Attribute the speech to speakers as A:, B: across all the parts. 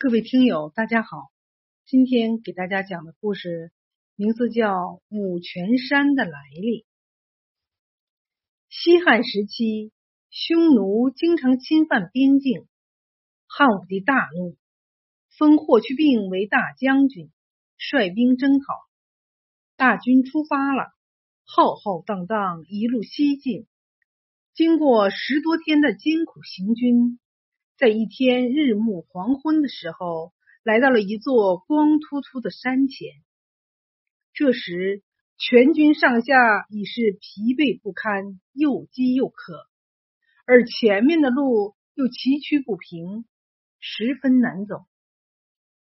A: 各位听友，大家好！今天给大家讲的故事名字叫《五泉山的来历》。西汉时期，匈奴经常侵犯边境，汉武帝大怒，封霍去病为大将军，率兵征讨。大军出发了，浩浩荡荡一路西进，经过十多天的艰苦行军。在一天日暮黄昏的时候，来到了一座光秃秃的山前。这时，全军上下已是疲惫不堪，又饥又渴，而前面的路又崎岖不平，十分难走。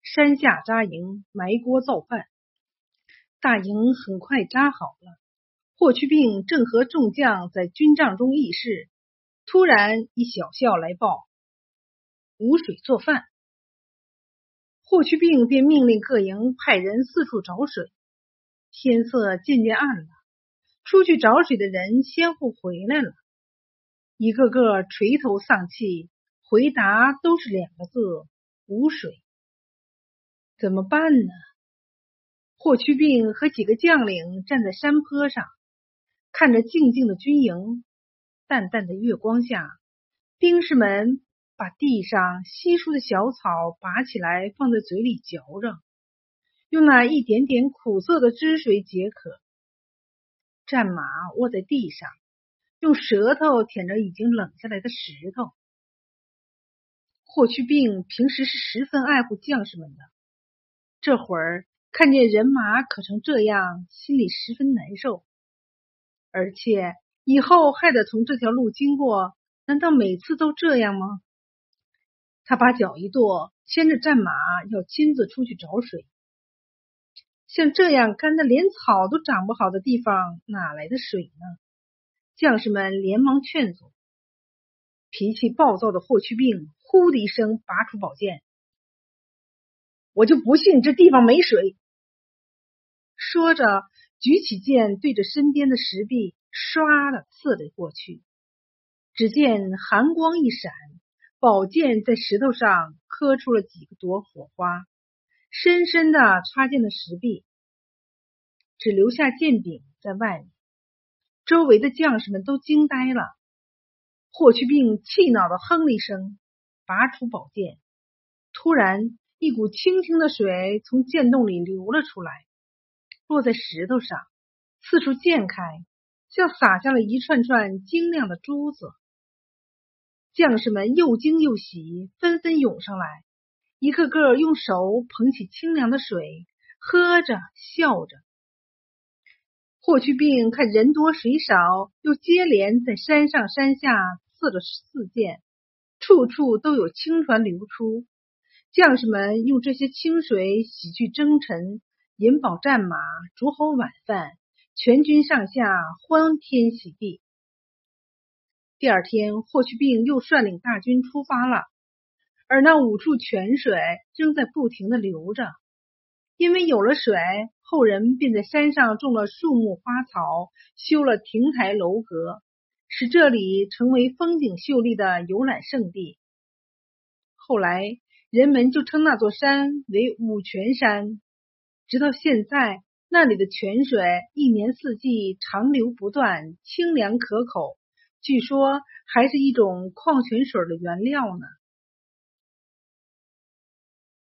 A: 山下扎营，埋锅造饭。大营很快扎好了。霍去病正和众将在军帐中议事，突然一小校来报。无水做饭，霍去病便命令各营派人四处找水。天色渐渐暗了，出去找水的人先后回来了，一个个垂头丧气，回答都是两个字：无水。怎么办呢？霍去病和几个将领站在山坡上，看着静静的军营，淡淡的月光下，兵士们。把地上稀疏的小草拔起来，放在嘴里嚼着，用那一点点苦涩的汁水解渴。战马卧在地上，用舌头舔着已经冷下来的石头。霍去病平时是十分爱护将士们的，这会儿看见人马渴成这样，心里十分难受。而且以后还得从这条路经过，难道每次都这样吗？他把脚一跺，牵着战马要亲自出去找水。像这样干的连草都长不好的地方，哪来的水呢？将士们连忙劝阻。脾气暴躁的霍去病呼的一声拔出宝剑：“我就不信这地方没水！”说着，举起剑对着身边的石壁唰的刺了过去。只见寒光一闪。宝剑在石头上磕出了几朵火花，深深的插进了石壁，只留下剑柄在外面。周围的将士们都惊呆了。霍去病气恼的哼了一声，拔出宝剑。突然，一股清清的水从剑洞里流了出来，落在石头上，四处溅开，像洒下了一串串晶亮的珠子。将士们又惊又喜，纷纷涌上来，一个个用手捧起清凉的水，喝着笑着。霍去病看人多水少，又接连在山上山下刺了四箭，处处都有清泉流出。将士们用这些清水洗去征尘，饮饱战马，煮好晚饭，全军上下欢天喜地。第二天，霍去病又率领大军出发了，而那五处泉水正在不停的流着。因为有了水，后人便在山上种了树木花草，修了亭台楼阁，使这里成为风景秀丽的游览胜地。后来，人们就称那座山为五泉山。直到现在，那里的泉水一年四季长流不断，清凉可口。据说还是一种矿泉水的原料呢。